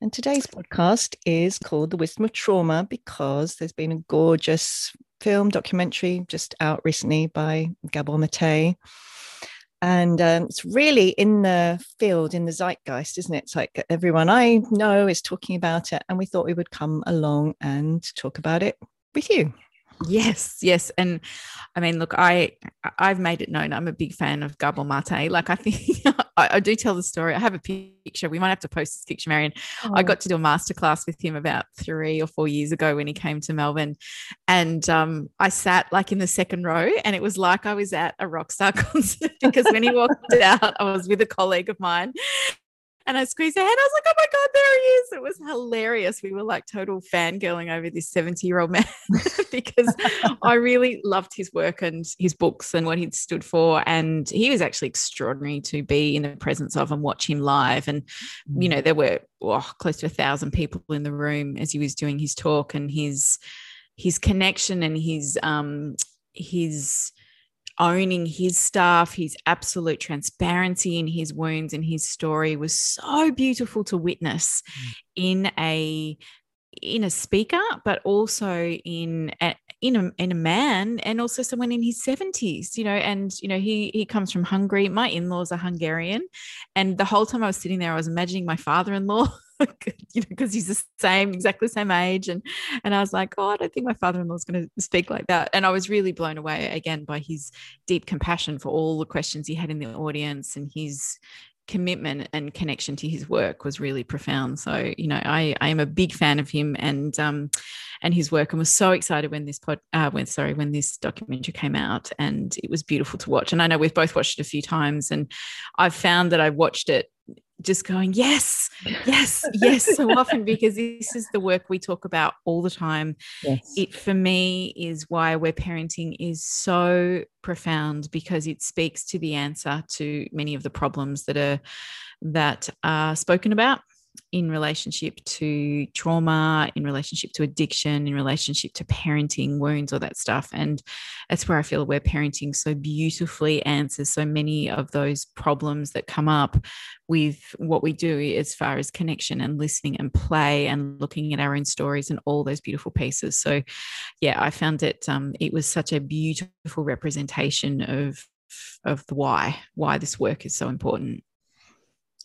And today's podcast is called The Wisdom of Trauma because there's been a gorgeous film documentary just out recently by Gabor Maté. And um, it's really in the field, in the zeitgeist, isn't it? It's like everyone I know is talking about it. And we thought we would come along and talk about it with you. Yes, yes, and I mean, look, I I've made it known I'm a big fan of Gabor Maté. Like, I think I, I, do tell the story. I have a picture. We might have to post this picture, Marion. Oh. I got to do a masterclass with him about three or four years ago when he came to Melbourne, and um, I sat like in the second row, and it was like I was at a rock star concert because when he walked out, I was with a colleague of mine, and I squeezed her hand. I was like, oh my God, there he is. It was hilarious. We were like total fangirling over this 70 year old man because I really loved his work and his books and what he'd stood for. And he was actually extraordinary to be in the presence of and watch him live. And, you know, mm. there were oh, close to a thousand people in the room as he was doing his talk and his his connection and his um his owning his stuff, his absolute transparency in his wounds and his story was so beautiful to witness mm. in a in a speaker, but also in a, in a in a man, and also someone in his seventies. You know, and you know he he comes from Hungary. My in laws are Hungarian, and the whole time I was sitting there, I was imagining my father in law. you know, because he's the same, exactly the same age. And and I was like, oh, I don't think my father-in-law is going to speak like that. And I was really blown away again by his deep compassion for all the questions he had in the audience and his commitment and connection to his work was really profound. So, you know, I, I am a big fan of him and um and his work and was so excited when this pod uh when sorry when this documentary came out and it was beautiful to watch. And I know we've both watched it a few times and I've found that I watched it just going, yes, yes, yes, so often because this is the work we talk about all the time. Yes. It for me is aware parenting is so profound because it speaks to the answer to many of the problems that are that are spoken about in relationship to trauma, in relationship to addiction, in relationship to parenting, wounds, all that stuff. And that's where I feel aware parenting so beautifully answers so many of those problems that come up with what we do as far as connection and listening and play and looking at our own stories and all those beautiful pieces. So, yeah, I found it. Um, it was such a beautiful representation of of the why why this work is so important.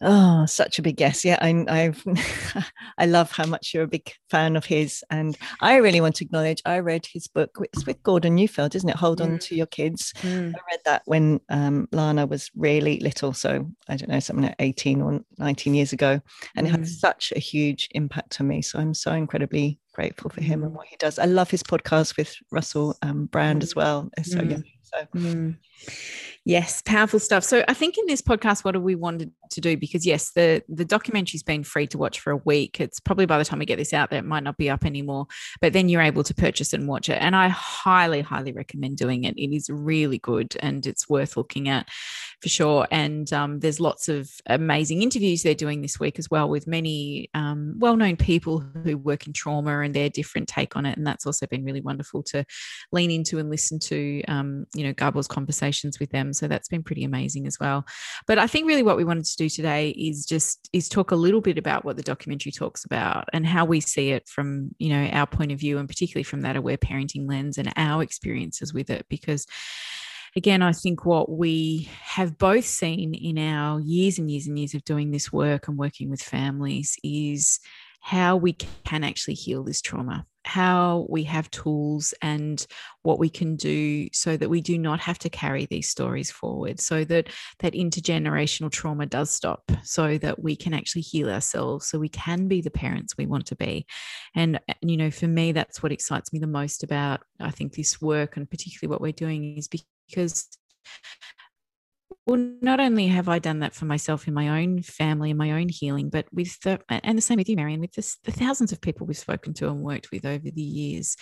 Oh, such a big yes. Yeah, I, I've I love how much you're a big fan of his, and I really want to acknowledge. I read his book. It's with Gordon Neufeld, isn't it? Hold mm. on to your kids. Mm. I read that when um, Lana was really little, so I don't know, something like eighteen or nineteen years ago, and mm. it had mm. such a huge impact on me. So I'm so incredibly grateful for him and mm. what he does. I love his podcast with Russell um, Brand as well. So yeah, so. Yes, powerful stuff. So I think in this podcast, what we wanted to do? Because yes, the the documentary's been free to watch for a week. It's probably by the time we get this out there, it might not be up anymore. But then you're able to purchase and watch it. And I highly, highly recommend doing it. It is really good and it's worth looking at for sure. And um, there's lots of amazing interviews they're doing this week as well with many um, well-known people who work in trauma and their different take on it. And that's also been really wonderful to lean into and listen to. Um, you Gabor's conversations with them. So that's been pretty amazing as well. But I think really what we wanted to do today is just is talk a little bit about what the documentary talks about and how we see it from, you know, our point of view and particularly from that aware parenting lens and our experiences with it. Because again, I think what we have both seen in our years and years and years of doing this work and working with families is how we can actually heal this trauma how we have tools and what we can do so that we do not have to carry these stories forward so that that intergenerational trauma does stop so that we can actually heal ourselves so we can be the parents we want to be. And you know for me that's what excites me the most about i think this work and particularly what we're doing is because well, not only have I done that for myself in my own family and my own healing, but with the, and the same with you, Marion, with the, the thousands of people we've spoken to and worked with over the years,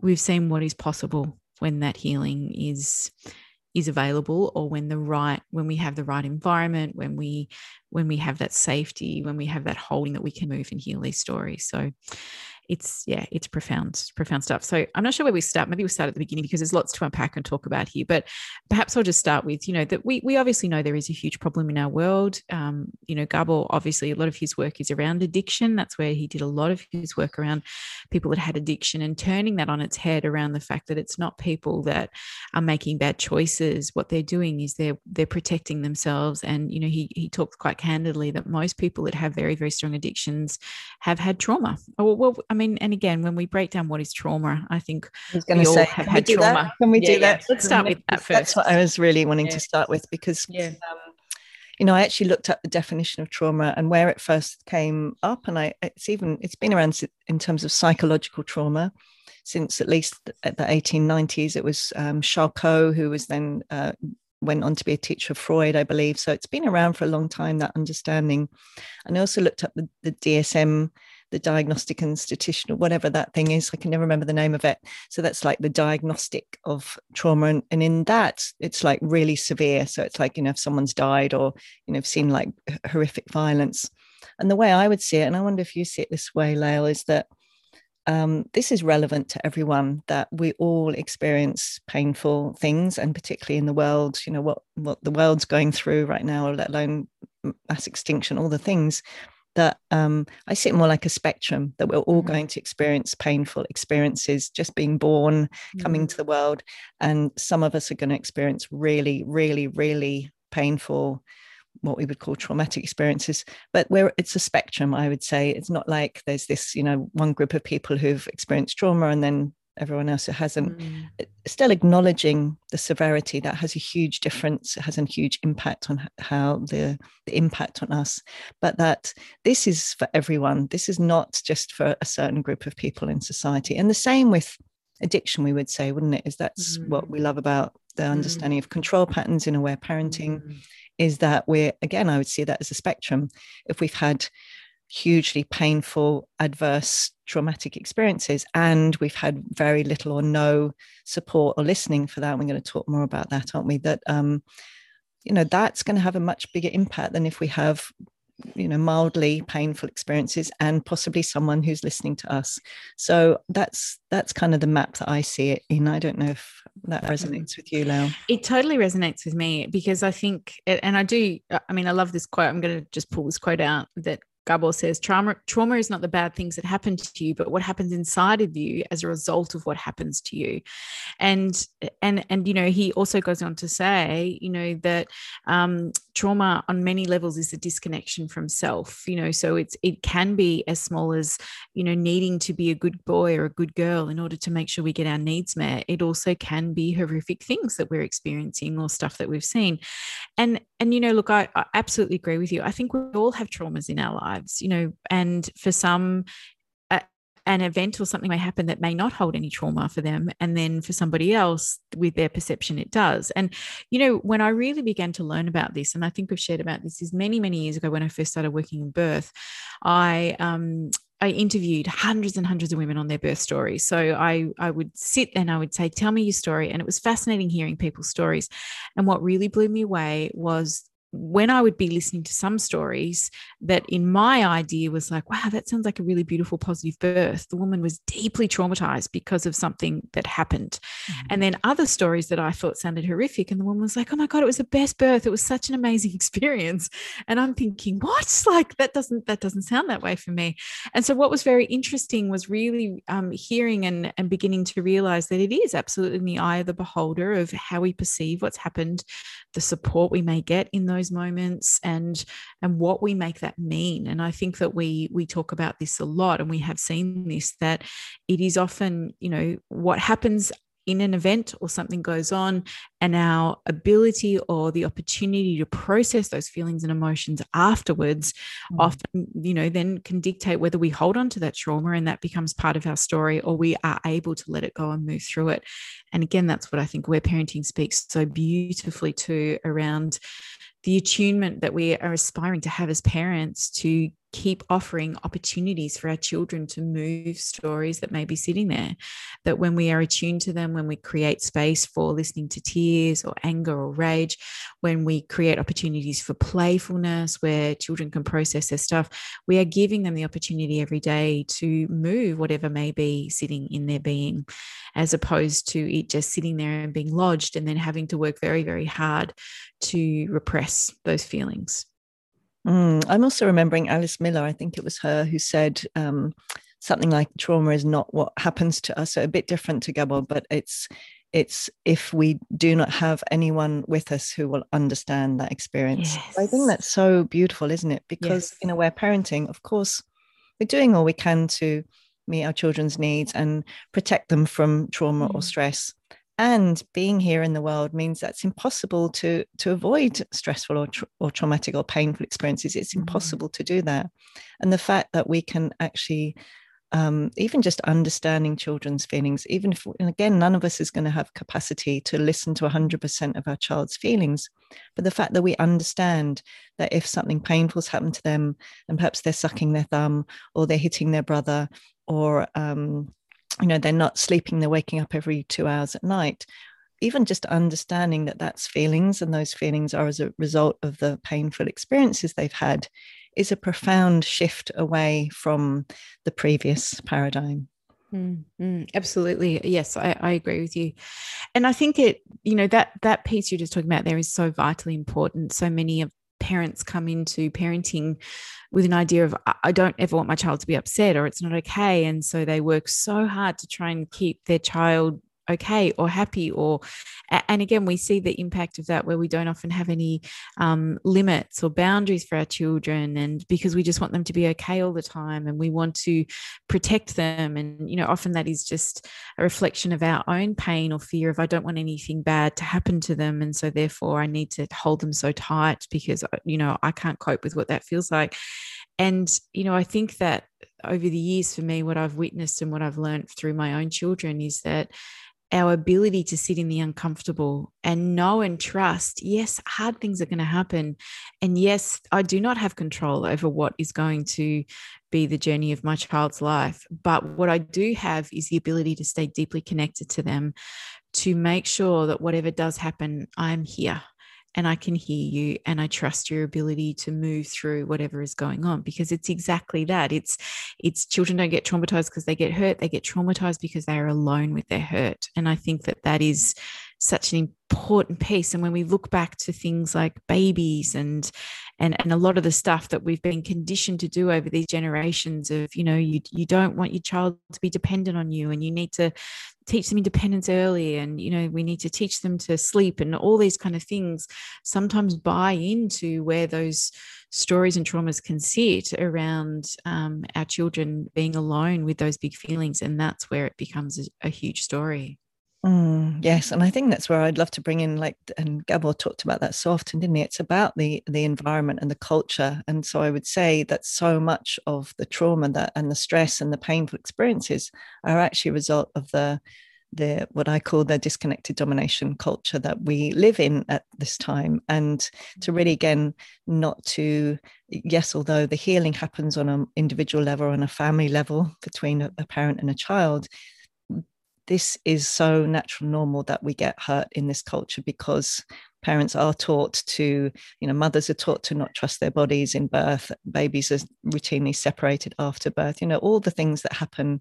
we've seen what is possible when that healing is is available or when the right when we have the right environment when we when we have that safety when we have that holding that we can move and heal these stories. So it's yeah, it's profound, profound stuff. So I'm not sure where we start. Maybe we'll start at the beginning because there's lots to unpack and talk about here. But perhaps I'll just start with, you know, that we we obviously know there is a huge problem in our world. Um, you know, Gabor, obviously a lot of his work is around addiction. That's where he did a lot of his work around people that had addiction and turning that on its head around the fact that it's not people that are making bad choices. What they're doing is they're they're protecting themselves. And, you know, he he talked quite candidly that most people that have very, very strong addictions have had trauma. Oh, well, I mean, and again, when we break down what is trauma, I think we all say, have had trauma. That? Can we yeah, do that? Let's start with that first. That's what I was really wanting to start with because, yeah. Um, you know, I actually looked up the definition of trauma and where it first came up, and I it's even it's been around in terms of psychological trauma since at least at the 1890s. It was um, Charcot who was then uh, went on to be a teacher of Freud, I believe. So it's been around for a long time, that understanding. And I also looked up the, the DSM the diagnostic and statistical, whatever that thing is. I can never remember the name of it. So that's like the diagnostic of trauma. And, and in that, it's like really severe. So it's like, you know, if someone's died or, you know, seen like horrific violence. And the way I would see it, and I wonder if you see it this way, Lael, is that um, this is relevant to everyone that we all experience painful things and particularly in the world you know what what the world's going through right now let alone mass extinction all the things that um, I see it more like a spectrum that we're all mm-hmm. going to experience painful experiences just being born, mm-hmm. coming to the world. And some of us are going to experience really, really, really painful, what we would call traumatic experiences. But where it's a spectrum, I would say. It's not like there's this, you know, one group of people who've experienced trauma and then everyone else who hasn't mm. still acknowledging the severity that has a huge difference it has a huge impact on how the, the impact on us but that this is for everyone this is not just for a certain group of people in society and the same with addiction we would say wouldn't it is that's mm. what we love about the mm. understanding mm. of control patterns in aware parenting mm. is that we're again i would see that as a spectrum if we've had hugely painful, adverse, traumatic experiences. And we've had very little or no support or listening for that. We're going to talk more about that, aren't we? That, um, you know, that's going to have a much bigger impact than if we have, you know, mildly painful experiences and possibly someone who's listening to us. So that's that's kind of the map that I see it in. I don't know if that resonates with you, Lael. It totally resonates with me because I think, and I do, I mean, I love this quote. I'm going to just pull this quote out that Gabor says trauma trauma is not the bad things that happen to you, but what happens inside of you as a result of what happens to you. And and and you know, he also goes on to say, you know, that um, trauma on many levels is a disconnection from self. You know, so it's it can be as small as you know needing to be a good boy or a good girl in order to make sure we get our needs met. It also can be horrific things that we're experiencing or stuff that we've seen. And and you know, look, I, I absolutely agree with you. I think we all have traumas in our lives lives, you know, and for some, an event or something may happen that may not hold any trauma for them. And then for somebody else, with their perception, it does. And, you know, when I really began to learn about this, and I think we've shared about this is many, many years ago when I first started working in birth, I, um, I interviewed hundreds and hundreds of women on their birth stories. So I, I would sit and I would say, Tell me your story. And it was fascinating hearing people's stories. And what really blew me away was when I would be listening to some stories that in my idea was like, wow, that sounds like a really beautiful, positive birth. The woman was deeply traumatized because of something that happened. Mm-hmm. And then other stories that I thought sounded horrific. And the woman was like, oh my God, it was the best birth. It was such an amazing experience. And I'm thinking, what? Like that doesn't, that doesn't sound that way for me. And so what was very interesting was really um, hearing and, and beginning to realize that it is absolutely in the eye of the beholder of how we perceive what's happened, the support we may get in those those moments and and what we make that mean and i think that we we talk about this a lot and we have seen this that it is often you know what happens in an event or something goes on and our ability or the opportunity to process those feelings and emotions afterwards mm. often you know then can dictate whether we hold on to that trauma and that becomes part of our story or we are able to let it go and move through it and again that's what i think aware parenting speaks so beautifully to around the attunement that we are aspiring to have as parents to keep offering opportunities for our children to move stories that may be sitting there. That when we are attuned to them, when we create space for listening to tears or anger or rage, when we create opportunities for playfulness where children can process their stuff, we are giving them the opportunity every day to move whatever may be sitting in their being, as opposed to it just sitting there and being lodged and then having to work very, very hard to repress those feelings. Mm, I'm also remembering Alice Miller. I think it was her who said um, something like trauma is not what happens to us. So a bit different to Gabor, but it's it's if we do not have anyone with us who will understand that experience. Yes. I think that's so beautiful, isn't it? Because yes. in aware parenting, of course, we're doing all we can to meet our children's needs and protect them from trauma mm. or stress and being here in the world means that it's impossible to to avoid stressful or, tra- or traumatic or painful experiences it's mm-hmm. impossible mm-hmm. to do that and the fact that we can actually um, even just understanding children's feelings even if and again none of us is going to have capacity to listen to 100% of our child's feelings but the fact that we understand that if something painful's happened to them and perhaps they're sucking their thumb or they're hitting their brother or um, you know they're not sleeping they're waking up every two hours at night. Even just understanding that that's feelings and those feelings are as a result of the painful experiences they've had is a profound shift away from the previous paradigm. Mm, absolutely. Yes I, I agree with you. And i think it you know that that piece you're just talking about there is so vitally important. So many of parents come into parenting with an idea of I don't ever want my child to be upset or it's not okay. And so they work so hard to try and keep their child okay or happy or and again we see the impact of that where we don't often have any um, limits or boundaries for our children and because we just want them to be okay all the time and we want to protect them. And you know often that is just a reflection of our own pain or fear of i don't want anything bad to happen to them. And so therefore i need to hold them so tight because uh, you know i can't cope with what that feels like. And you know i think that over the years for me what i've witnessed and what i've learned through my own children is that our ability to sit in the uncomfortable and know and trust yes hard things are going to happen. And yes i do not have control over what is going to be the journey of my child's life. But what i do have is the ability to stay deeply connected to them to make sure that whatever does happen i'm here and I can hear you and I trust your ability to move through whatever is going on because it's exactly that. It's it's children don't get traumatized because they get hurt they get traumatized because they are alone with their hurt and I think that that is such an important piece and when we look back to things like babies and and and a lot of the stuff that we've been conditioned to do over these generations of you know you you don't want your child to be dependent on you and you need to teach them independence early and you know we need to teach them to sleep and all these kind of things sometimes buy into where those stories and traumas can sit around um, our children being alone with those big feelings and that's where it becomes a, a huge story Mm, yes, and I think that's where I'd love to bring in, like, and Gabor talked about that so often, didn't he? It's about the the environment and the culture, and so I would say that so much of the trauma that and the stress and the painful experiences are actually a result of the the what I call the disconnected domination culture that we live in at this time, and to really again not to yes, although the healing happens on an individual level, on a family level between a, a parent and a child this is so natural normal that we get hurt in this culture because parents are taught to you know mothers are taught to not trust their bodies in birth babies are routinely separated after birth you know all the things that happen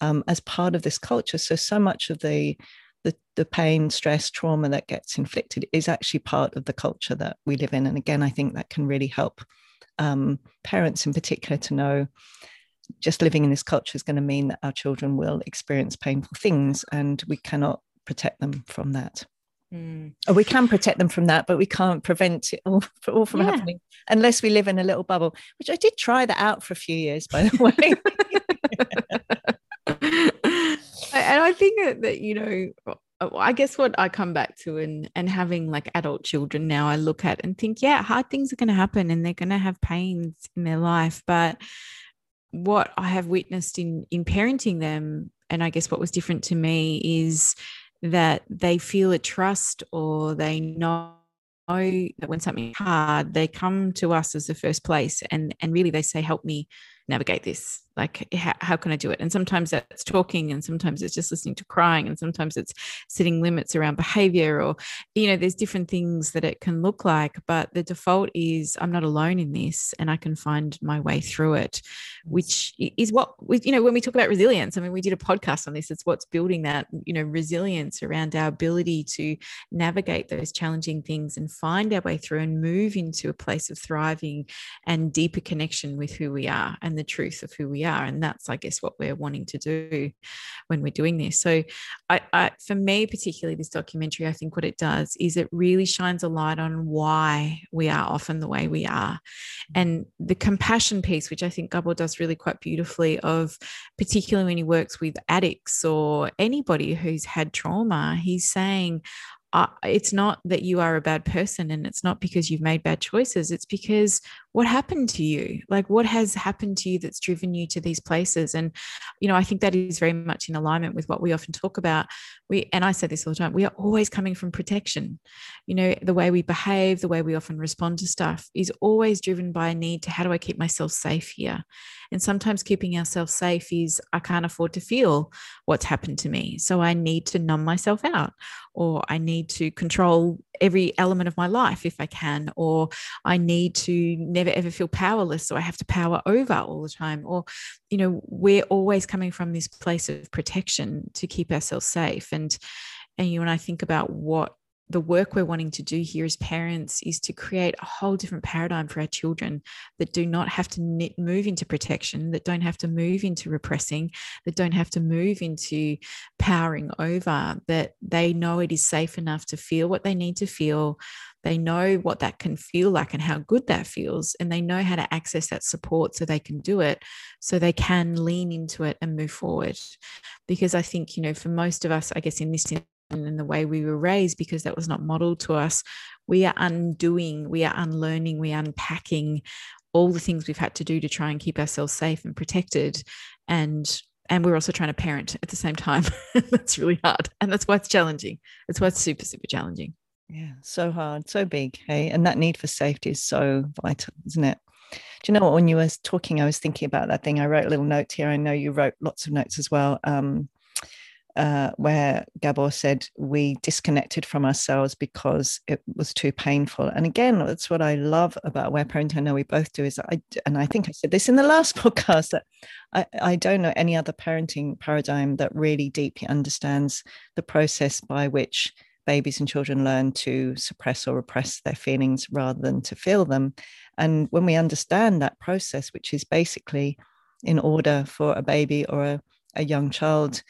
um, as part of this culture. So so much of the, the the pain stress trauma that gets inflicted is actually part of the culture that we live in. And again i think that can really help um, parents in particular to know just living in this culture is going to mean that our children will experience painful things and we cannot protect them from that. Mm. Or we can protect them from that, but we can't prevent it all, all from yeah. happening unless we live in a little bubble, which I did try that out for a few years, by the way. and I think that, that, you know, uh, I guess what I come back to and and having like adult children now, I look at and think, yeah, hard things are going to happen and they're going to have pains in their life. But what I have witnessed in in parenting them, and I guess what was different to me is that they feel a trust or they know that when something hard, they come to us as the first place and and really they say, help me navigate this like how, can i do it? And sometimes that's talking and sometimes it's just listening to crying and sometimes it's setting limits around behavior or you know there's different things that it can look like but the default is i'm not alone in this and i can find my way through it which is what we you know when we talk about resilience i mean we did a podcast on this it's what's building that you know resilience around our ability to navigate those challenging things and find our way through and move into a place of thriving and deeper connection with who we are and the truth of who we are and that's i guess what we're wanting to do when we're doing this. So I, I, for me particularly this documentary i think what it does is it really shines a light on why we are often the way we are. And the compassion piece which i think Gabor does really quite beautifully of particularly when he works with addicts or anybody who's had trauma he's saying uh, it's not that you are a bad person and it's not because you've made bad choices. It's because what happened to you? Like, what has happened to you that's driven you to these places? And, you know, I think that is very much in alignment with what we often talk about. We, and I say this all the time, we are always coming from protection. You know, the way we behave, the way we often respond to stuff is always driven by a need to how do I keep myself safe here? And sometimes keeping ourselves safe is I can't afford to feel what's happened to me. So I need to numb myself out, or I need to control every element of my life if I can, or I need to never ever feel powerless. So I have to power over all the time. Or, you know, we're always coming from this place of protection to keep ourselves safe. And and you and I think about what the work we're wanting to do here as parents is to create a whole different paradigm for our children that do not have to move into protection, that don't have to move into repressing, that don't have to move into powering over, that they know it is safe enough to feel what they need to feel. They know what that can feel like and how good that feels, and they know how to access that support so they can do it, so they can lean into it and move forward. Because I think, you know, for most of us, I guess in this and the way we were raised because that was not modeled to us we are undoing we are unlearning we are unpacking all the things we've had to do to try and keep ourselves safe and protected. And and we're also trying to parent at the same time. That's really hard and that's why it's challenging. That's why it's super super challenging yeah so hard so big hey and that need for safety is so vital isn't it do you know what when you were talking i was thinking about that thing i wrote a little note here i know you wrote lots of notes as well um, uh, where Gabor said we disconnected from ourselves because it was too painful. And again, that's what I love about aware parenting. I know we both do is I, and I think I said this in the last podcast that I, I don't know any other parenting paradigm that really deeply understands the process by which babies and children learn to suppress or repress their feelings rather than to feel them. And when we understand that process, which is basically in order for a baby or a, a young child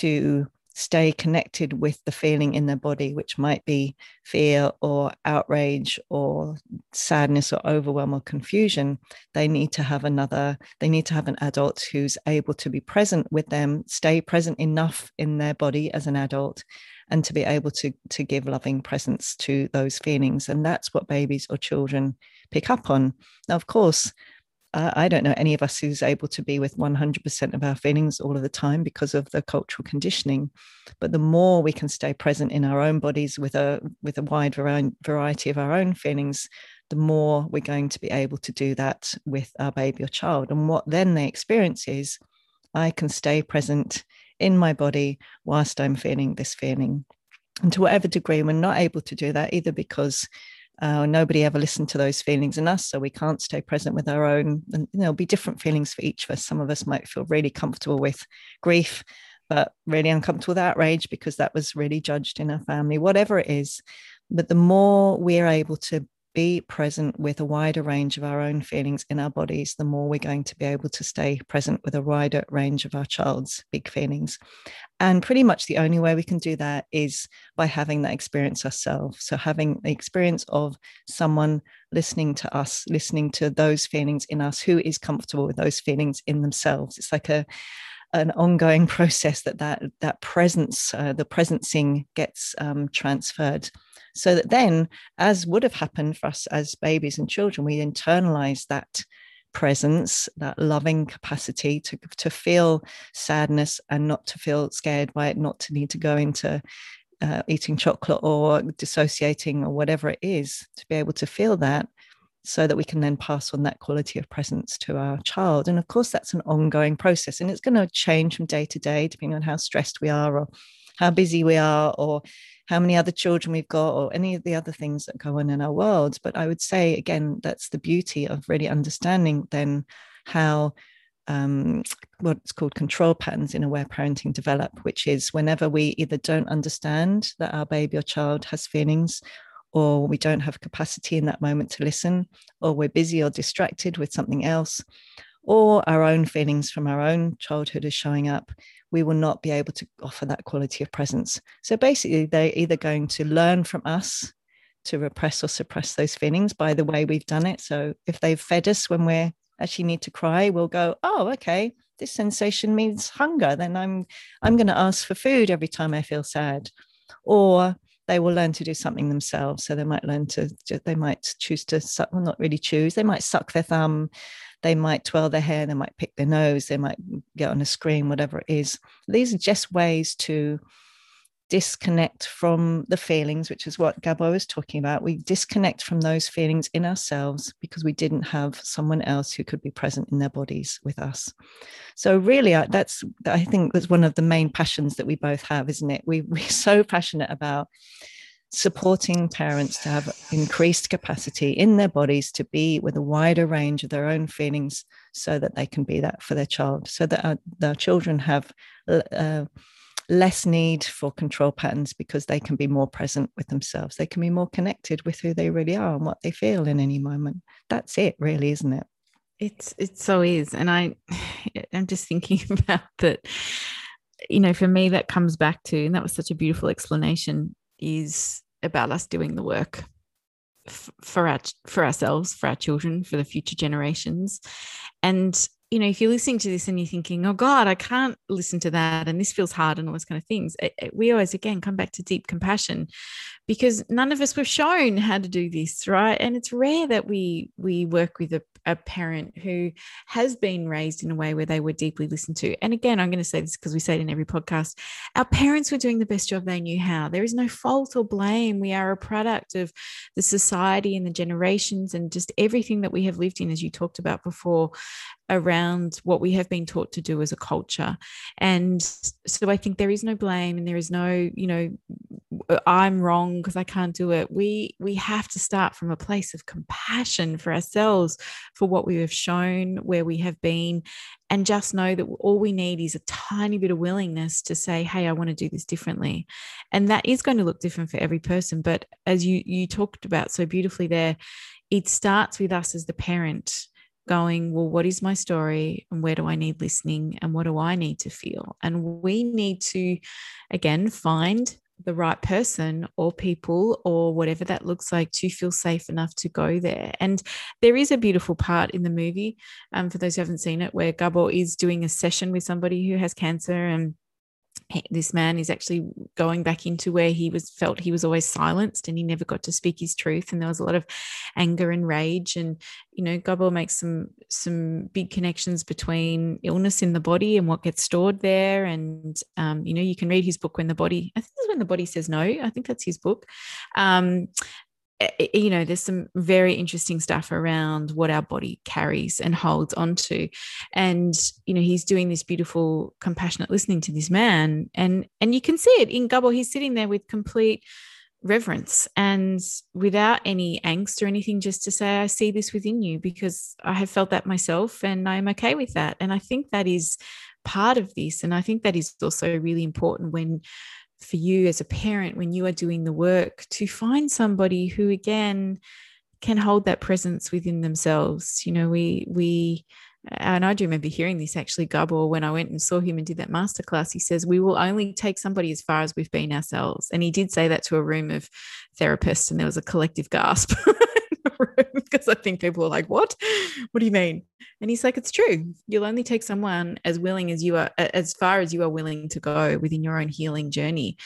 to stay connected with the feeling in their body, which might be fear or outrage or sadness or overwhelm or confusion, they need to have another, they need to have an adult who's able to be present with them, stay present enough in their body as an adult. And to be able to, to give loving presence to those feelings. And that's what babies or children pick up on. Now, of course, I don't know any of us who's able to be with 100% of our feelings all of the time because of the cultural conditioning. But the more we can stay present in our own bodies with a with a wide variety of our own feelings, the more we're going to be able to do that with our baby or child. And what then they experience is, I can stay present in my body whilst I'm feeling this feeling. And to whatever degree, we're not able to do that either because uh, nobody ever listened to those feelings in us, so we can't stay present with our own. And there'll be different feelings for each of us. Some of us might feel really comfortable with grief, but really uncomfortable with outrage because that was really judged in our family, whatever it is. But the more we're able to be present with a wider range of our own feelings in our bodies, the more we're going to be able to stay present with a wider range of our child's big feelings. And pretty much the only way we can do that is by having that experience ourselves. So, having the experience of someone listening to us, listening to those feelings in us, who is comfortable with those feelings in themselves. It's like a an ongoing process that that that presence, uh, the presencing gets um, transferred, so that then, as would have happened for us as babies and children, we internalize that presence, that loving capacity to to feel sadness and not to feel scared by it, not to need to go into uh, eating chocolate or dissociating or whatever it is, to be able to feel that so that we can then pass on that quality of presence to our child. And of course, that's an ongoing process and it's going to change from day to day, depending on how stressed we are or how busy we are or how many other children we've got or any of the other things that go on in our world. But I would say, again, that's the beauty of really understanding then how um, what's called control patterns in aware parenting develop, which is whenever we either don't understand that our baby or child has feelings or we don't have capacity in that moment to listen, or we're busy or distracted with something else, or our own feelings from our own childhood is showing up, we will not be able to offer that quality of presence. So basically, they're either going to learn from us to repress or suppress those feelings by the way we've done it. So if they've fed us when we're actually need to cry, we'll go, oh, okay, this sensation means hunger. Then I'm I'm going to ask for food every time I feel sad. Or they will learn to do something themselves. So they might learn to, they might choose to suck, well, not really choose, they might suck their thumb, they might twirl their hair, they might pick their nose, they might mm, get on a screen, whatever it is. These are just ways to disconnect from the feelings, which is what Gabor was talking about. We disconnect from those feelings in ourselves because we didn't have someone else who could be present in their bodies with us. So really, that's I think that's one of the main passions that we both have, isn't it? We we're so passionate about supporting parents to have increased capacity in their bodies to be with a wider range of their own feelings so that they can be that for their child so that our, their children have uh, less need for control patterns because they can be more present with themselves. They can be more connected with who they really are and what they feel in any moment. That's it, really, isn't it? It's it so is, and I I'm just thinking about that. You know, for me, that comes back to, and that was such a beautiful explanation, is about us doing the work for our for ourselves, for our children, for the future generations, and you know, if you're listening to this and you're thinking, oh God, I can't listen to that, and this feels hard, and all those kind of things, it, it, we always again come back to deep compassion because none of us were shown how to do this, right? And it's rare that we we work with a, a parent who has been raised in a way where they were deeply listened to. And again, I'm going to say this because we say it in every podcast our parents were doing the best job they knew how. There is no fault or blame. We are a product of the society and the generations and just everything that we have lived in, as you talked about before around what we have been taught to do as a culture. And so I think there is no blame and there is no, you know, I'm wrong because I can't do it. We we have to start from a place of compassion for ourselves for what we have shown, where we have been, and just know that all we need is a tiny bit of willingness to say, "Hey, I want to do this differently," and that is going to look different for every person. But as you you talked about so beautifully there, it starts with us as the parent going, well, what is my story and where do I need listening and what do I need to feel? And we need to, again, find the right person or people or whatever that looks like to feel safe enough to go there. And there is a beautiful part in the movie, um, for those who haven't seen it, where Gabor is doing a session with somebody who has cancer and this man is actually going back into where he was felt he was always silenced and he never got to speak his truth. And there was a lot of anger and rage. And you know Gabor makes some some big connections between illness in the body and what gets stored there. And um, you know you can read his book when the body I think it's when the body says no. I think that's his book. Um, Eh, eh, you know there's some very interesting stuff around what our body carries and holds onto. And you know he's doing this beautiful compassionate listening to this man. And and you can see it in Gabor he's sitting there with complete reverence and without any angst or anything just to say i see this within you because i have felt that myself and i'm okay with that. And i think that is part of this. And i think that is also really important when for you as a parent when you are doing the work to find somebody who again can hold that presence within themselves you know we we and I do remember hearing this actually, Gabor, when I went and saw him and did that masterclass. He says, We will only take somebody as far as we've been ourselves. And he did say that to a room of therapists, and there was a collective gasp because I think people are like, What? What do you mean? And he's like, it's true. You'll only take someone as willing as you are, as far as you are willing to go within your own healing journey.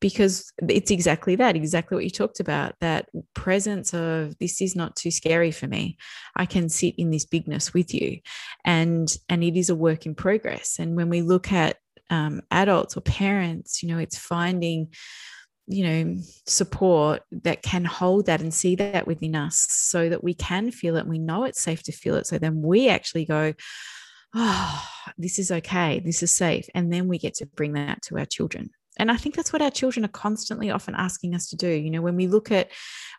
Because it's exactly that, exactly what you talked about that presence of this is not too scary for me. I can sit in this bigness with you. And and it is a work in progress. And when we look at um, adults or parents, you know, it's finding you know support that can hold that and see that within us so that we can feel it we know it's safe to feel it so then we actually go oh this is okay this is safe and then we get to bring that to our children and I think that's what our children are constantly often asking us to do. You know, when we look at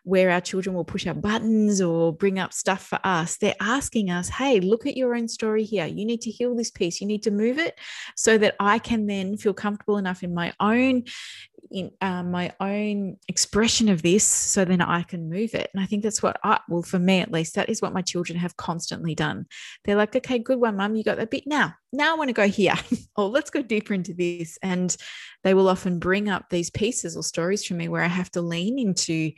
where our children will push our buttons or bring up stuff for us, they're asking us, hey, look at your own story here. You need to heal this piece. You need to move it so that I can then feel comfortable enough in my own in uh, my own expression of this so then I can move it. And I think that's what I, well, for me at least, that is what my children have constantly done. They're like, okay, good one, mum, you got that bit. Now, now I want to go here. or let's go deeper into this. And they will often bring up these pieces or stories from me where I have to lean into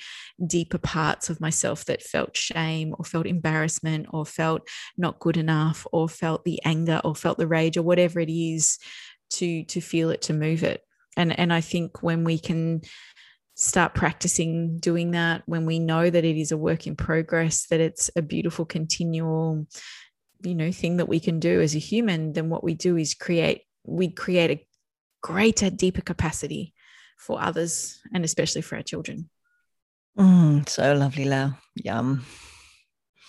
deeper parts of myself that felt shame or felt embarrassment or felt not good enough or felt the anger or felt the rage or whatever it is to to feel it to move it and and i think when we can start practicing doing that when we know that it is a work in progress that it's a beautiful continual you know thing that we can do as a human then what we do is create we create a greater deeper capacity for others and especially for our children. Mm, so lovely Lael. Yum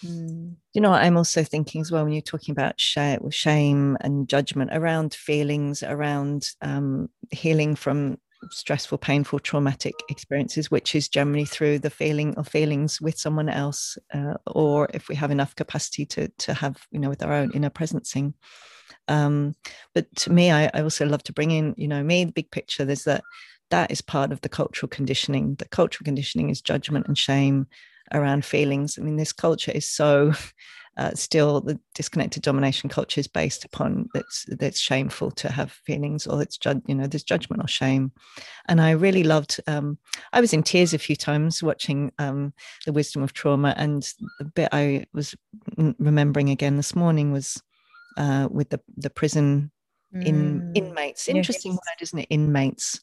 Mm. You know, I'm also thinking as well when you're talking about shame and judgment around feelings, around um, healing from stressful, painful, traumatic experiences, which is generally through the feeling of feelings with someone else, uh, or if we have enough capacity to to have, you know, with our own inner presencing. Um, but to me, I, I also love to bring in, you know, me the big picture. There's that that is part of the cultural conditioning. The cultural conditioning is judgment and shame around feelings. I mean, this culture is so uh, still the disconnected domination culture is based upon that's that's shameful to have feelings or it's you know there's judgment or shame and i really loved um, i was in tears a few times watching um, the wisdom of trauma and the bit i was remembering again this morning was uh, with the the prison in mm. inmates interesting yes. word isn't it inmates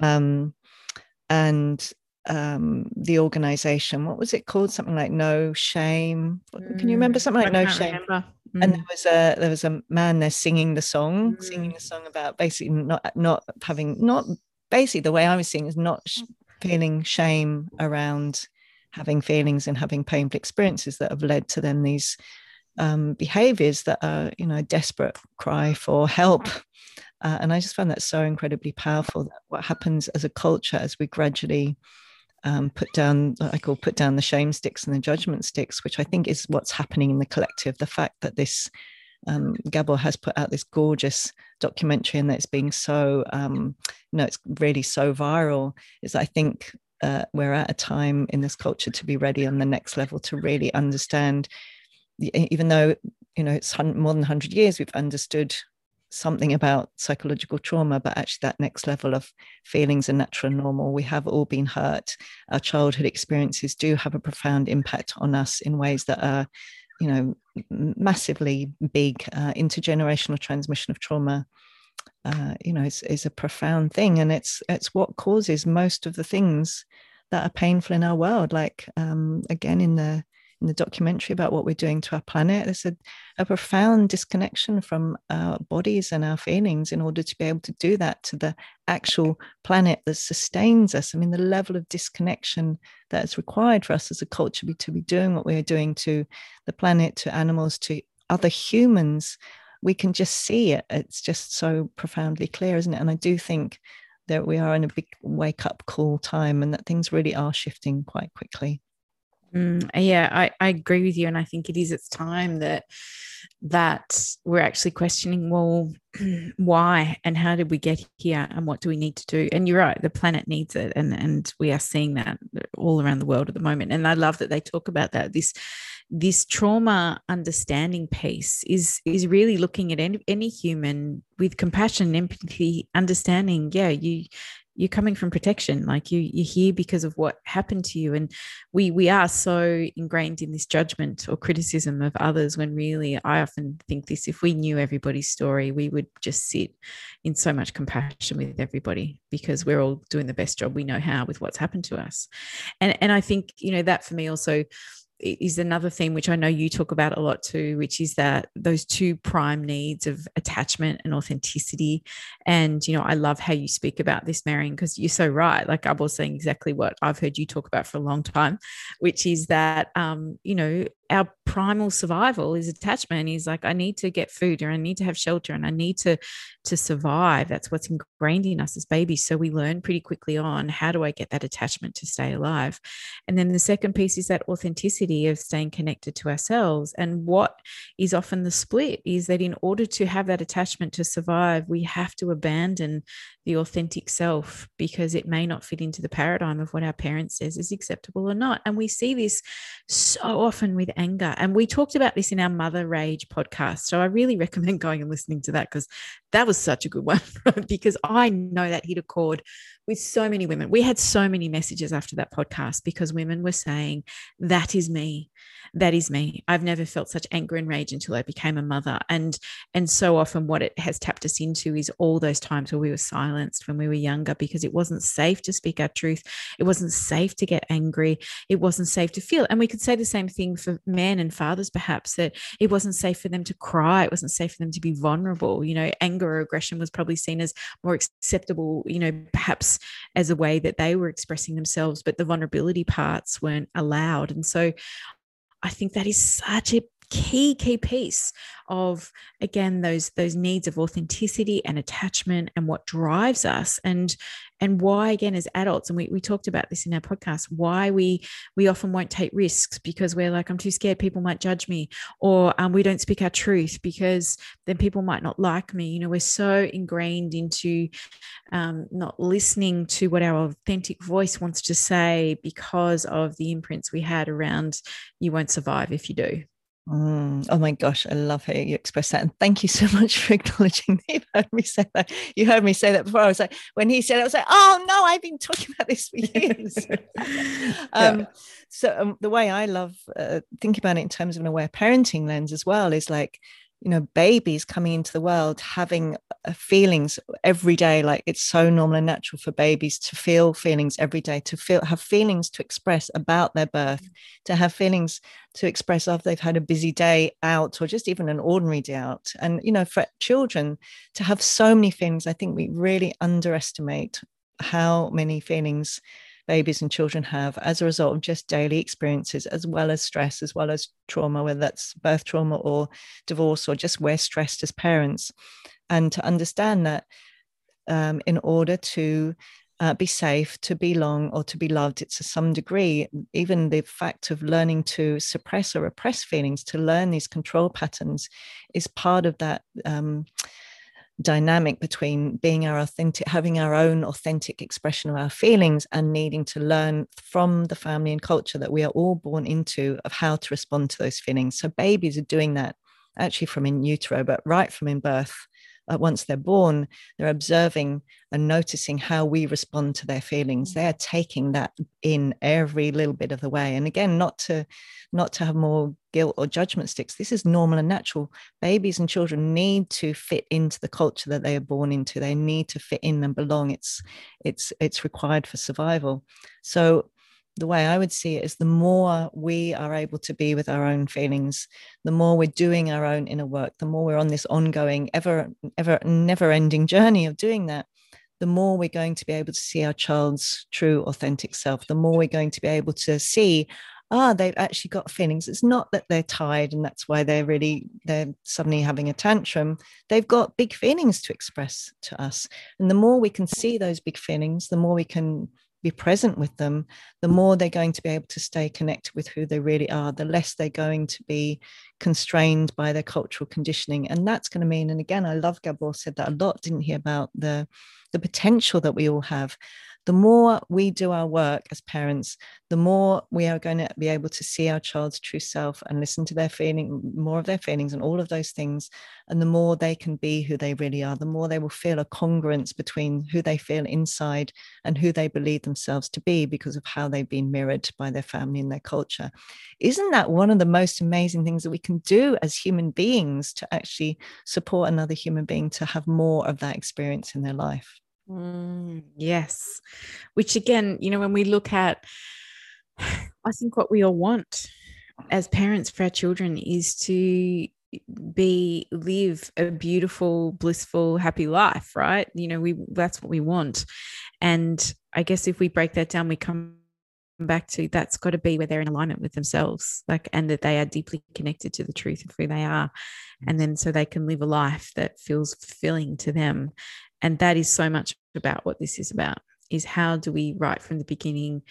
um, and um, the organization. What was it called? Something like No Shame. Can you remember mm, something like No Shame? Mm. And there was a there was a man there singing the song, mm. singing the song about basically not not having not basically the way I was seeing is not sh- feeling shame around having feelings and having painful experiences that have led to then these um, behaviors that are you know a desperate cry for help uh, and i just found that so incredibly powerful that what happens as a culture as we gradually um, put down I call put down the shame sticks and the judgment sticks, which I think is what's happening in the collective. The fact that this um, Gabor has put out this gorgeous documentary and that it's being so um, you know it's really so viral is I think uh, we're at a time in this culture to be ready on the next level to really understand even though you know it's more than 100 years we've understood something about psychological trauma, but actually that next level of feelings are natural and normal. We have all been hurt. Our childhood experiences do have a profound impact on us in ways that are, you know, massively big. Uh, intergenerational transmission of trauma, uh, you know, is, is a profound thing, and it's it's what causes most of the things that are painful in our world. Like um, again, in the in the documentary about what we're doing to our planet. There's a, a profound disconnection from our bodies and our feelings in order to be able to do that to the actual planet that sustains us. I mean, the level of disconnection that is required for us as a culture to be doing what we're doing to the planet, to animals, to other humans, we can just see it. It's just so profoundly clear, isn't it? And I do think that we are in a big wake up call time and that things really are shifting quite quickly. Mm, yeah, I, I agree with you, and I think it is it's time that that we're actually questioning. Well, why and how did we get here, and what do we need to do? And you're right, the planet needs it, and and we are seeing that all around the world at the moment. And I love that they talk about that. This this trauma understanding piece is is really looking at any, any human with compassion, empathy, understanding. Yeah, you you're coming from protection like you you're here because of what happened to you. And we we are so ingrained in this judgment or criticism of others when really i often think this if we knew everybody's story we would just sit in so much compassion with everybody because we're all doing the best job. We know how with what's happened to us. And and i think you know that for me also is another theme which I know you talk about a lot too, which is that those two prime needs of attachment and authenticity. And, you know, I love how you speak about this, Marion, because you're so right. Like I was saying exactly what I've heard you talk about for a long time, which is that, um, you know, our primal survival is attachment is like i need to get food or i need to have shelter and i need to to survive. That's what's ingrained in us as babies. So we learn pretty quickly on how do i get that attachment to stay alive? And then the second piece is that authenticity of staying connected to ourselves. And what is often the split is that in order to have that attachment to survive we have to abandon the authentic self because it may not fit into the paradigm of what our parents says is acceptable or not and we see this so often with anger. And we talked about this in our Mother Rage podcast. So I really recommend going and listening to that because that was such a good one because I know that hit a chord with so many women. We had so many messages after that podcast because women were saying, That is me. That is me. I've never felt such anger and rage until i became a mother. And and so often what it has tapped us into is all those times where we were silenced when we were younger because it wasn't safe to speak our truth. It wasn't safe to get angry. It wasn't safe to feel. And we could say the same thing for men and fathers perhaps that it wasn't safe for them to cry. It wasn't safe for them to be vulnerable. You know anger or aggression was probably seen as more acceptable you know perhaps as a way that they were expressing themselves but the vulnerability parts weren't allowed. And so I think that is such a key key piece of again those those needs of authenticity and attachment and what drives us and and why again as adults and we, we talked about this in our podcast why we we often won't take risks because we're like i'm too scared people might judge me or um, we don't speak our truth because then people might not like me. You know we're so ingrained into um, not listening to what our authentic voice wants to say because of the imprints we had around you won't survive if you do Mm, oh my gosh, I love how you express that. And thank you so much for acknowledging that. You heard me say that. You heard me say that before. I was like, when he said it, I was like, oh no, I've been talking about this for years. um, yeah. So um, the way I love uh, thinking about it in terms of an aware parenting lens as well is like, you know babies coming into the world having uh, feelings every day like it's so normal and natural for babies to feel feelings every day to feel have feelings to express about their birth mm. to have feelings to express after they've had a busy day out or just even an ordinary day out and you know for children to have so many feelings i think we really underestimate how many feelings babies and children have as a result of just daily experiences, as well as stress, as well as trauma, whether that's birth trauma or divorce, or just we're stressed as parents. And to understand that um, in order to uh, be safe, to belong, or to be loved. It's to some degree, even the fact of learning to suppress or repress feelings, to learn these control patterns, is part of that um, dynamic between being our authentic having our own authentic expression of our feelings and needing to learn from the family and culture that we are all born into of how to respond to those feelings. So babies are doing that actually from in utero but right from in birth uh, once they're born, they're observing and noticing how we respond to their feelings. Mm. They're taking that in every little bit of the way. And again, not to not to have more guilt or judgment sticks. This is normal and natural. Babies and children need to fit into the culture that they are born into. They need to fit in and belong. It's it's it's required for survival. So the way I would see it is the more we are able to be with our own feelings, the more we're doing our own inner work, the more we're on this ongoing, ever, ever, never ending journey of doing that, the more we're going to be able to see our child's true, authentic self, the more we're going to be able to see, ah, they've actually got feelings. It's not that they're tired and that's why they're really, they're suddenly having a tantrum. They've got big feelings to express to us. And the more we can see those big feelings, the more we can be present with them, the more they're going to be able to stay connected with who they really are, the less they're going to be constrained by their cultural conditioning. And that's going to mean, and again, I love Gabor said that a lot, didn't he, about the, the potential that we all have, the more we do our work as parents, the more we are going to be able to see our child's true self and listen to their feeling, more of their feelings and all of those things. And the more they can be who they really are, the more they will feel a congruence between who they feel inside and who they believe themselves to be because of how they've been mirrored by their family and their culture. Isn't that one of the most amazing things that we can do as human beings to actually support another human being to have more of that experience in their life? Mm, yes. Which again, you know, when we look at, I think what we all want as parents for our children is to be live a beautiful blissful happy life right? You know we that's what we want. And i guess if we break that down we come back to that's got to be where they're in alignment with themselves like and that they are deeply connected to the truth of who they are. And then so they can live a life that feels fulfilling to them and that is so much about what this is about is how do we right from the beginning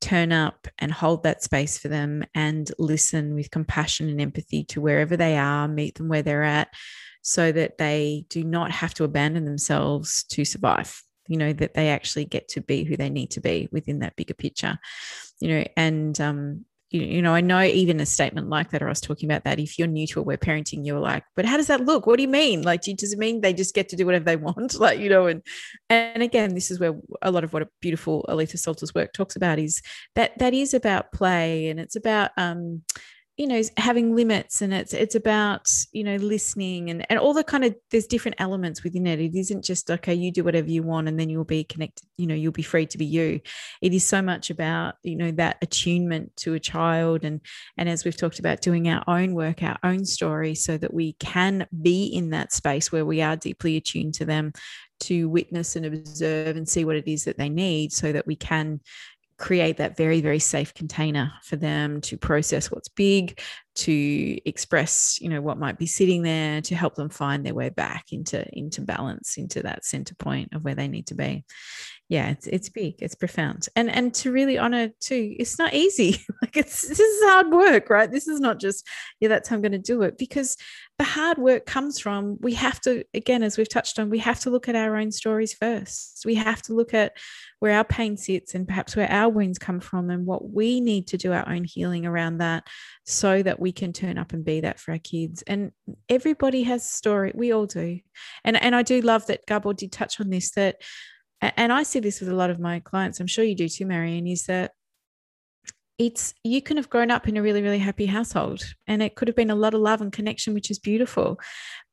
turn up and hold that space for them and listen with compassion and empathy to wherever they are meet them where they're at so that they do not have to abandon themselves to survive. You know that they actually get to be who they need to be within that bigger picture. You know and um you, you know, I know even a statement like that, or I was talking about that. If you're new to aware parenting, you're like, but how does that look? What do you mean? Like, does it mean they just get to do whatever they want? Like, you know, and and again, this is where a lot of what a beautiful Aletha Solter's work talks about is that that is about play and it's about um you know having limits and it's it's about you know listening and and all the kind of there's different elements within it. It isn't just okay you do whatever you want and then you'll be connected you know you'll be free to be you. It is so much about you know that attunement to a child and and as we've talked about doing our own work our own story so that we can be in that space where we are deeply attuned to them to witness and observe and see what it is that they need so that we can create that very very safe container for them to process what's big to express you know what might be sitting there to help them find their way back into into balance into that center point of where they need to be. Yeah it's it's big it's profound. And and to really honor too it's not easy. Like it's this is hard work right? This is not just yeah that's how i'm going to do it. Because the hard work comes from we have to again as we've touched on we have to look at our own stories first. We have to look at where our pain sits and perhaps where our wounds come from and what we need to do our own healing around that so that we can turn up and be that for our kids. And everybody has a story. We all do. And and i do love that gabor did touch on this that and i see this with a lot of my clients i'm sure you do too marion is that it's you can have grown up in a really really happy household and it could have been a lot of love and connection which is beautiful.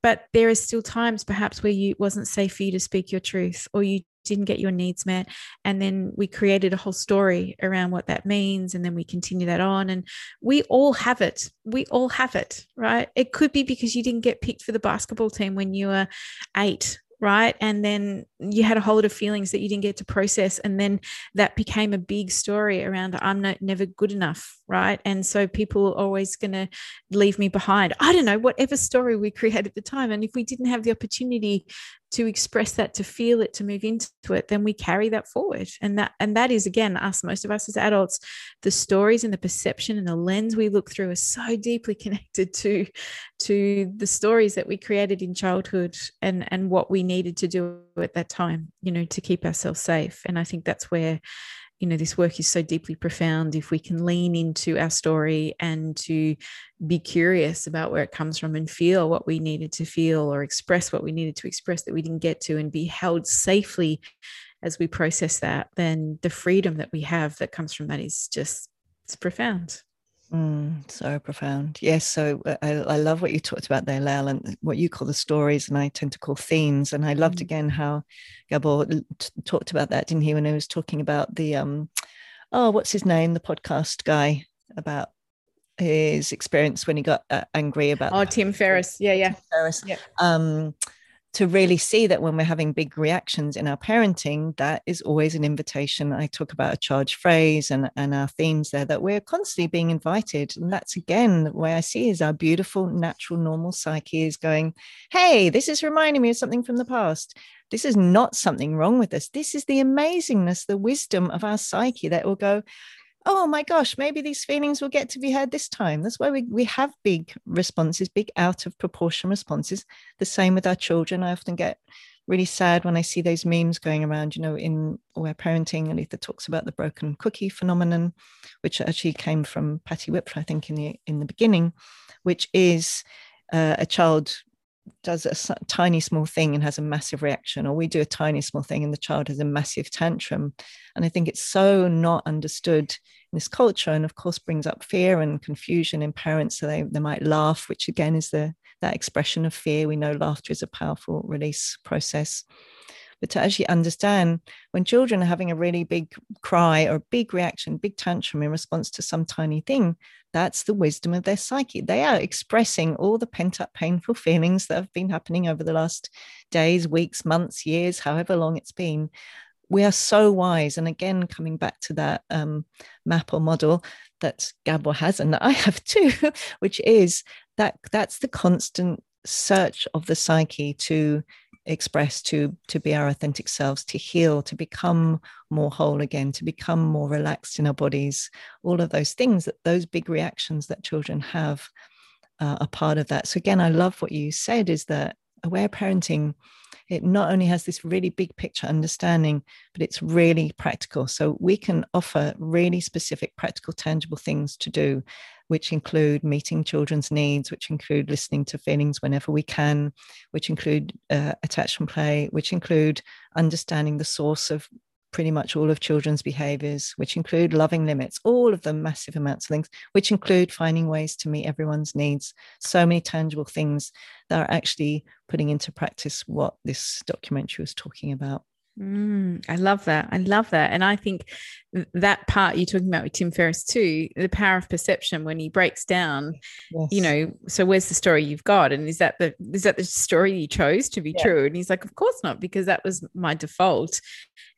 But there are still times perhaps where you wasn't safe for you to speak your truth or you didn't get your needs met. And then we created a whole story around what that means and then we continue that on. And we all have it. We all have it right? It could be because you didn't get picked for the basketball team when you were 8 right? And then you had a whole lot of feelings that you didn't get to process. And then that became a big story around i'm not never good enough right? And so people are always going to leave me behind. I don't know whatever story we create at the time and if we didn't have the opportunity to express that to feel it to move into it then we carry that forward. And that and that is again us most of us as adults the stories and the perception and the lens we look through are so deeply connected to to the stories that we created in childhood and and what we needed to do at that time you know to keep ourselves safe. And i think that's where you know this work is so deeply profound if we can lean into our story and to be curious about where it comes from and feel what we needed to feel or express what we needed to express that we didn't get to and be held safely as we process that then the freedom that we have that comes from that is just it's profound Mm, so profound. Yes. So uh, I, I, love what you talked about there, Lael, and what you call the stories, and I tend to call themes. And I loved mm. again how Gabor t- talked about that, didn't he, when he was talking about the um, oh, what's his name, the podcast guy about his experience when he got uh, angry about. Oh, Tim Ferriss. Yeah, yeah. Tim Ferriss. Yeah. Um, to really see that when we're having big reactions in our parenting, that is always an invitation. I talk about a charge phrase and, and our themes there that we're constantly being invited. And that's again the way I see is our beautiful, natural, normal psyche is going, hey, this is reminding me of something from the past. This is not something wrong with us. This is the amazingness, the wisdom of our psyche that will go, oh my gosh, maybe these feelings will get to be heard this time. That's why we, we have big responses, big out of proportion responses. The same with our children. I often get really sad when I see those memes going around, you know, in Aware Parenting, Aletha talks about the broken cookie phenomenon, which actually came from Patty Wipfler, I think, in the in the beginning, which is uh, a child does a tiny small thing and has a massive reaction, or we do a tiny small thing and the child has a massive tantrum. And I think it's so not understood in this culture, and of course brings up fear and confusion in parents. So they, they might laugh, which again is the that expression of fear. We know laughter is a powerful release process. But to actually understand when children are having a really big cry or a big reaction, big tantrum in response to some tiny thing, that's the wisdom of their psyche. They are expressing all the pent up painful feelings that have been happening over the last days, weeks, months, years, however long it's been. We are so wise. And again, coming back to that um, map or model that Gabor has and that I have too, which is that that's the constant search of the psyche to express to to be our authentic selves to heal to become more whole again to become more relaxed in our bodies all of those things that those big reactions that children have uh, are part of that. So again i love what you said is that aware parenting it not only has this really big picture understanding but it's really practical. So we can offer really specific practical tangible things to do which include meeting children's needs, which include listening to feelings whenever we can, which include uh, attachment play, which include understanding the source of pretty much all of children's behaviors, which include loving limits, all of them massive amounts of things, which include finding ways to meet everyone's needs. So many tangible things that are actually putting into practice what this documentary was talking about. Mm, I love that. I love that. And I think that part you're talking about with Tim Ferriss too, the power of perception when he breaks down, yes. you know, so where's the story you've got? And is that the is that the story you chose to be yeah. true? And he's like, Of course not, because that was my default.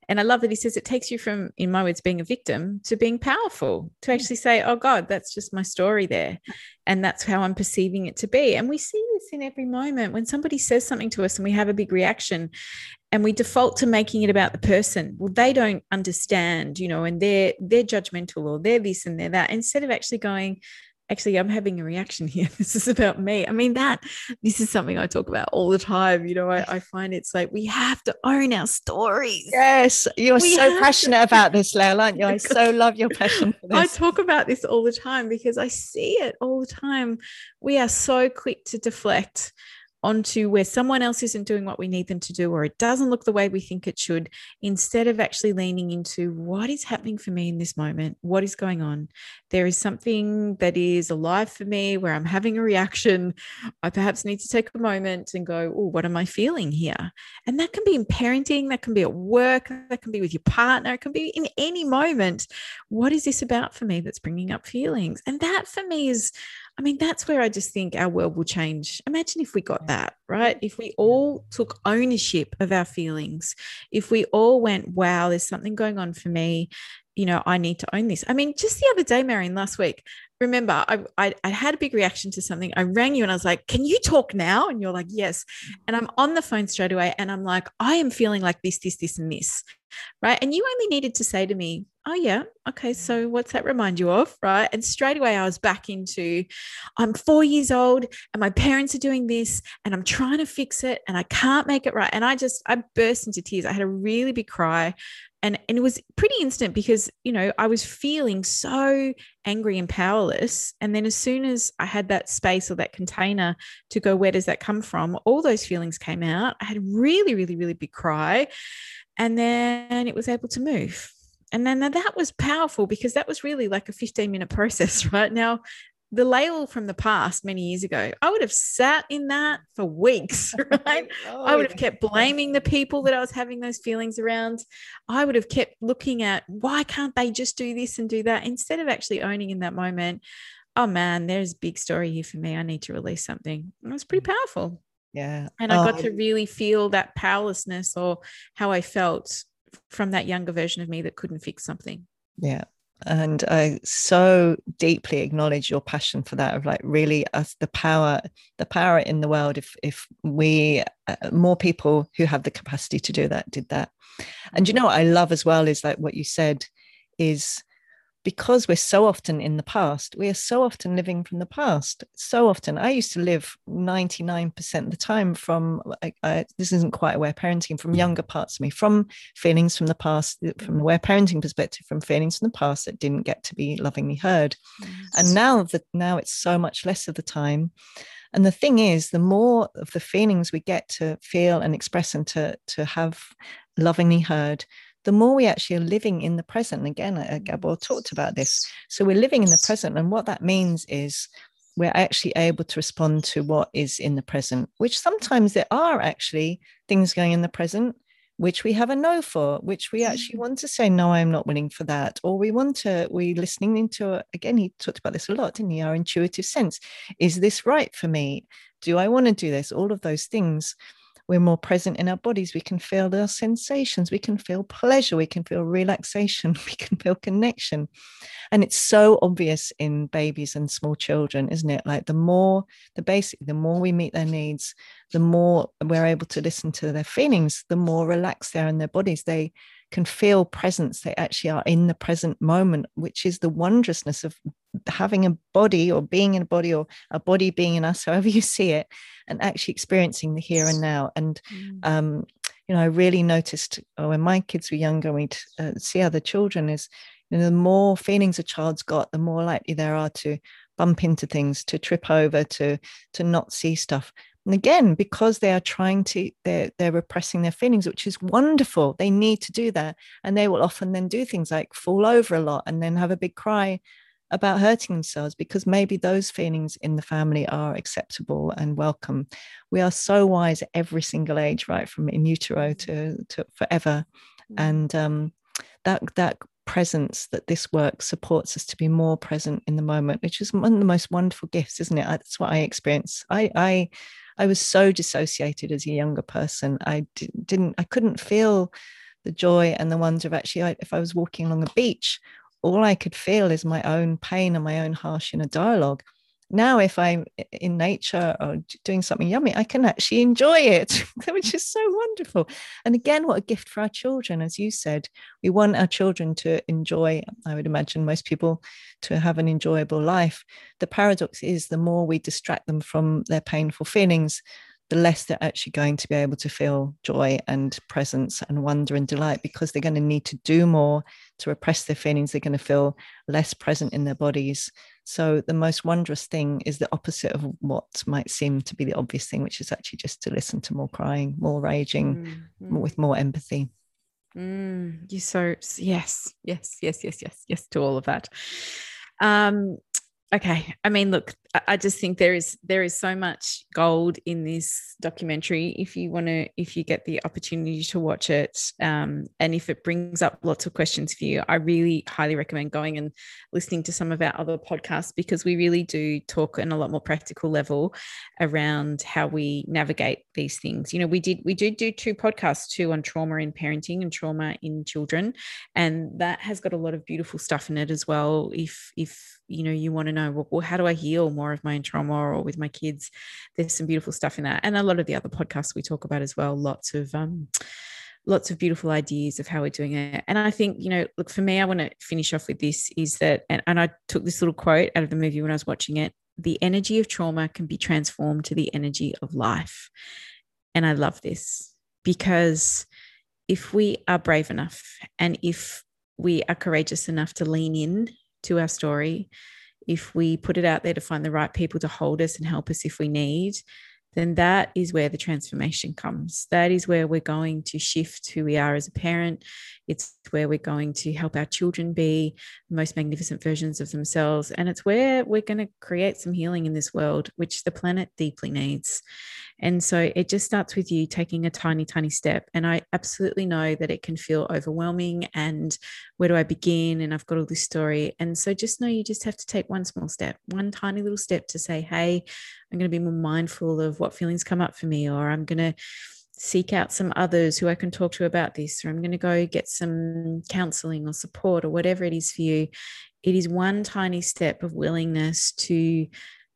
And I love that he says it takes you from, in my words, being a victim to being powerful, to actually say, oh God, that's just my story there. And that's how I'm perceiving it to be. And we see this in every moment when somebody says something to us and we have a big reaction and we default to making it about the person. Well, they don't understand, you know, and they're they're judgmental or they're this and they're that. Instead of actually going, actually i'm having a reaction here. This is about me. I mean that this is something i talk about all the time you know i, I find it's like we have to own our stories. Yes you're we so passionate to- about this Lael, aren't you? I so love your passion for this. i talk about this all the time because i see it all the time. We are so quick to deflect onto where someone else isn't doing what we need them to do or it doesn't look the way we think it should instead of actually leaning into what is happening for me in this moment what is going on. There is something that is alive for me where i'm having a reaction. I perhaps need to take a moment and go oh what am i feeling here? And that can be in parenting that can be at work that can be with your partner it can be in any moment. What is this about for me that's bringing up feelings? And that for me is I mean, that's where I just think our world will change. Imagine if we got that, right? If we all took ownership of our feelings, if we all went, wow, there's something going on for me, you know, I need to own this. I mean, just the other day, Marion, last week, remember I, I, I had a big reaction to something. I rang you and i was like can you talk now? And you're like yes. And i'm on the phone straight away and i'm like i am feeling like this this this and this right? And you only needed to say to me oh yeah. Okay so what's that remind you of? Right and straight away i was back into i'm four years old and my parents are doing this and i'm trying to fix it and i can't make it right. And i just i burst into tears. I had a really big cry and and it was pretty instant because you know i was feeling so angry and powerless. And then as soon as i had that space or that container to go where does that come from? all those feelings came out. I had a really really really big cry and then it was able to move and then that was powerful because that was really like a 15 minute process right now the Lael from the past many years ago, I would have sat in that for weeks, right? oh, I would have kept blaming the people that I was having those feelings around. I would have kept looking at why can't they just do this and do that instead of actually owning in that moment, oh man, there's a big story here for me. I need to release something. And it was pretty powerful. Yeah. And I got um, to really feel that powerlessness or how I felt from that younger version of me that couldn't fix something. Yeah and i so deeply acknowledge your passion for that of like really us the power the power in the world if if we uh, more people who have the capacity to do that did that and you know what i love as well is like what you said is because we're so often in the past, we are so often living from the past. So often, I used to live 99% of the time from, I, I, this isn't quite aware parenting, from younger parts of me, from feelings from the past, from the aware parenting perspective, from feelings from the past that didn't get to be lovingly heard. Yes. And now that now it's so much less of the time. And the thing is, the more of the feelings we get to feel and express and to, to have lovingly heard, the more we actually are living in the present. And again, uh, Gabor talked about this. So we're living in the present. And what that means is we're actually able to respond to what is in the present, which sometimes there are actually things going in the present which we have a no for, which we actually mm. want to say, no, I'm not willing for that. Or we want to, we listening into, again, he talked about this a lot, didn't he? Our intuitive sense. Is this right for me? Do I want to do this? All of those things we're more present in our bodies. We can feel our sensations. We can feel pleasure. We can feel relaxation. We can feel connection. And it's so obvious in babies and small children, isn't it? Like the more, the basic, the more we meet their needs, the more we're able to listen to their feelings, the more relaxed they are in their bodies. They can feel presence. They actually are in the present moment, which is the wondrousness of having a body or being in a body or a body being in us, however you see it, and actually experiencing the here and now. And mm. um, you know, I really noticed oh, when my kids were younger, we'd uh, see other children is you know, the more feelings a child's got, the more likely there are to bump into things, to trip over, to to not see stuff. And again, because they are trying to, they're, they're repressing their feelings, which is wonderful. They need to do that. And they will often then do things like fall over a lot and then have a big cry about hurting themselves because maybe those feelings in the family are acceptable and welcome. We are so wise at every single age, right? From in utero to, to forever. Mm. And um, that, that presence that this work supports us to be more present in the moment, which is one of the most wonderful gifts, isn't it? That's what I experience. I, I, I was so dissociated as a younger person. I didn't, I couldn't feel the joy and the wonder of actually, if I was walking along a beach, all I could feel is my own pain and my own harsh inner dialogue now if i'm in nature or doing something yummy i can actually enjoy it which is so wonderful and again what a gift for our children as you said we want our children to enjoy i would imagine most people to have an enjoyable life the paradox is the more we distract them from their painful feelings the less they're actually going to be able to feel joy and presence and wonder and delight because they're going to need to do more to repress their feelings. They're going to feel less present in their bodies. So, the most wondrous thing is the opposite of what might seem to be the obvious thing, which is actually just to listen to more crying, more raging, mm-hmm. with more empathy. Mm, you so yes, yes, yes, yes, yes, yes to all of that. Um, okay i mean look i just think there is there is so much gold in this documentary if you want to if you get the opportunity to watch it um, and if it brings up lots of questions for you i really highly recommend going and listening to some of our other podcasts because we really do talk in a lot more practical level around how we navigate these things. You know we did we did do two podcasts too on trauma in parenting and trauma in children and that has got a lot of beautiful stuff in it as well if if you know you want to know well, how do i heal more of my own trauma or with my kids there's some beautiful stuff in that. And a lot of the other podcasts we talk about as well lots of um lots of beautiful ideas of how we're doing it. And i think you know look for me i want to finish off with this is that and, and i took this little quote out of the movie when i was watching it the energy of trauma can be transformed to the energy of life. And i love this because if we are brave enough and if we are courageous enough to lean in to our story, if we put it out there to find the right people to hold us and help us if we need, then that is where the transformation comes. That is where we're going to shift who we are as a parent. It's where we're going to help our children be the most magnificent versions of themselves. And it's where we're going to create some healing in this world, which the planet deeply needs. And so it just starts with you taking a tiny, tiny step. And I absolutely know that it can feel overwhelming. And where do I begin? And I've got all this story. And so just know you just have to take one small step, one tiny little step to say, hey, I'm going to be more mindful of what feelings come up for me, or I'm going to seek out some others who I can talk to about this, or I'm going to go get some counseling or support or whatever it is for you. It is one tiny step of willingness to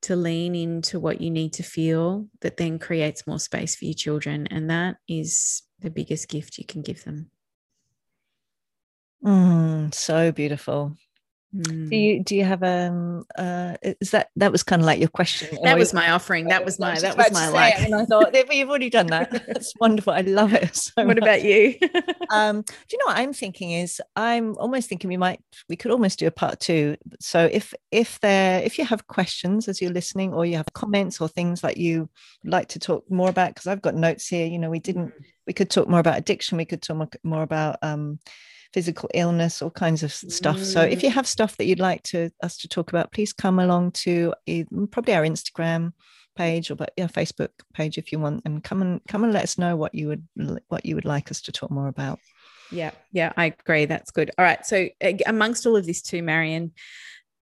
to lean into what you need to feel that then creates more space for your children. And that is the biggest gift you can give them. Mm, so beautiful. Mm. Do you do you have um uh is that that was kind of like your question? That was my offering. That was my that was my like. And I thought you've already done that. That's wonderful. I love it. So what much. about you? um, do you know what I'm thinking is I'm almost thinking we might we could almost do a part two. So if if there if you have questions as you're listening or you have comments or things that you like to talk more about because I've got notes here. You know, we didn't mm. we could talk more about addiction. We could talk more about um physical illness, all kinds of stuff. Mm. So if mm. you have stuff that you'd like to us to talk about, please come along to probably our Instagram page or but yeah facebook page if you want and come and come and let us know what you would what you would like us to talk more about yeah yeah i agree that's good all right so amongst all of this too marion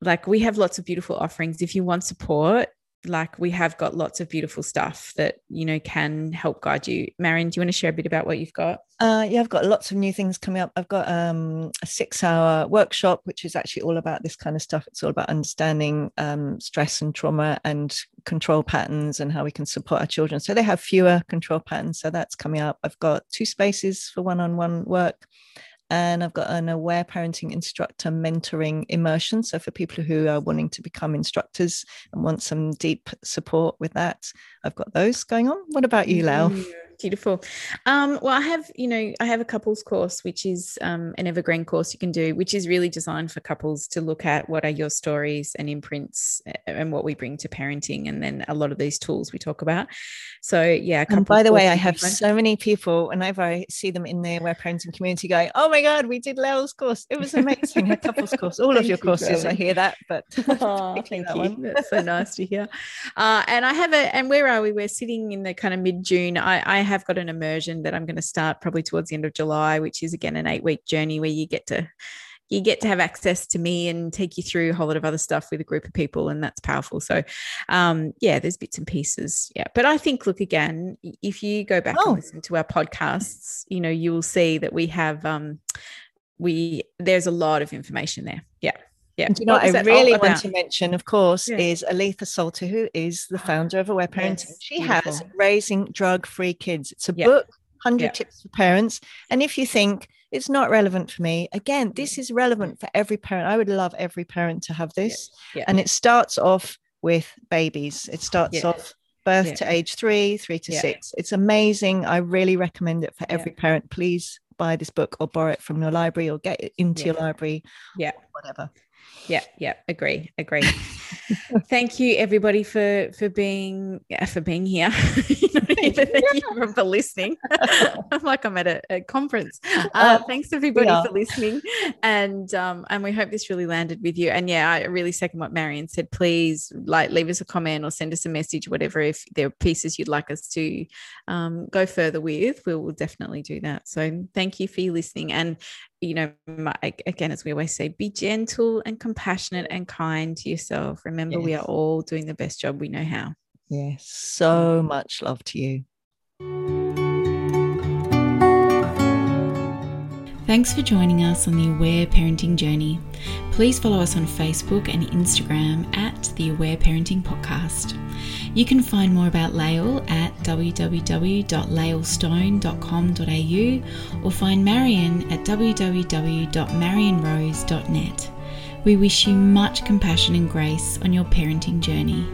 like we have lots of beautiful offerings if you want support like we have got lots of beautiful stuff that you know can help guide you. Marion do you want to share a bit about what you've got? Uh, yeah i've got lots of new things coming up. I've got um, a six hour workshop which is actually all about this kind of stuff. It's all about understanding um, stress and trauma and control patterns and how we can support our children. So they have fewer control patterns so that's coming up. I've got two spaces for one-on-one work and I've got an aware parenting instructor mentoring immersion. So for people who are wanting to become instructors and want some deep support with that, I've got those going on. What about you, Lael? Beautiful. Um, well, I have, you know, I have a couples course, which is um, an evergreen course you can do, which is really designed for couples to look at what are your stories and imprints and what we bring to parenting, and then a lot of these tools we talk about. So, yeah. And by the way, I have so many people, whenever I see them in the aware parenting community, going, "Oh my God, we did Lael's course! It was amazing, a couples course, all of your courses." I hear that, but oh, thank that you. One. That's so nice to hear. Uh, and I have a, and where are we? We're sitting in the kind of mid June. I, I have got an immersion that I'm going to start probably towards the end of July, which is again an eight week journey where you get to you get to have access to me and take you through a whole lot of other stuff with a group of people and that's powerful. So um yeah there's bits and pieces. Yeah but i think look again if you go back oh. and listen to our podcasts you know you will see that we have um we there's a lot of information there. Yeah yeah. And you know what, I really want to mention, of course, yeah. is Aletha Solter, who is the ah, founder of Aware Parenting. Yes, she beautiful. has Raising Drug Free Kids. It's a yeah. book, 100 yeah. tips for parents. And if you think it's not relevant for me, again, this is relevant for every parent. I would love every parent to have this. And it starts off with babies, it starts off birth to age three, three to six. It's amazing. I really recommend it for every parent. Please buy this book or borrow it from your library or get it into your library. Yeah. Whatever yeah yeah agree agree thank you everybody for for being for being here. Thank you for listening. I'm like i'm at a, a conference. Uh, uh, thanks everybody yeah. for listening. And um and we hope this really landed with you. And yeah i really second what marion said. Please like leave us a comment or send us a message whatever if there are pieces you'd like us to um, go further with we will definitely do that. So thank you for your listening. And you know, my, again, as we always say, be gentle and compassionate and kind to yourself. Remember, yes. we are all doing the best job we know how. Yes. So mm. much love to you. Thanks for joining us on the Aware Parenting Journey. Please follow us on Facebook and Instagram at the Aware Parenting Podcast. You can find more about Lael at www.laelstone.com.au or find Marion at www.marionrose.net. We wish you much compassion and grace on your parenting journey.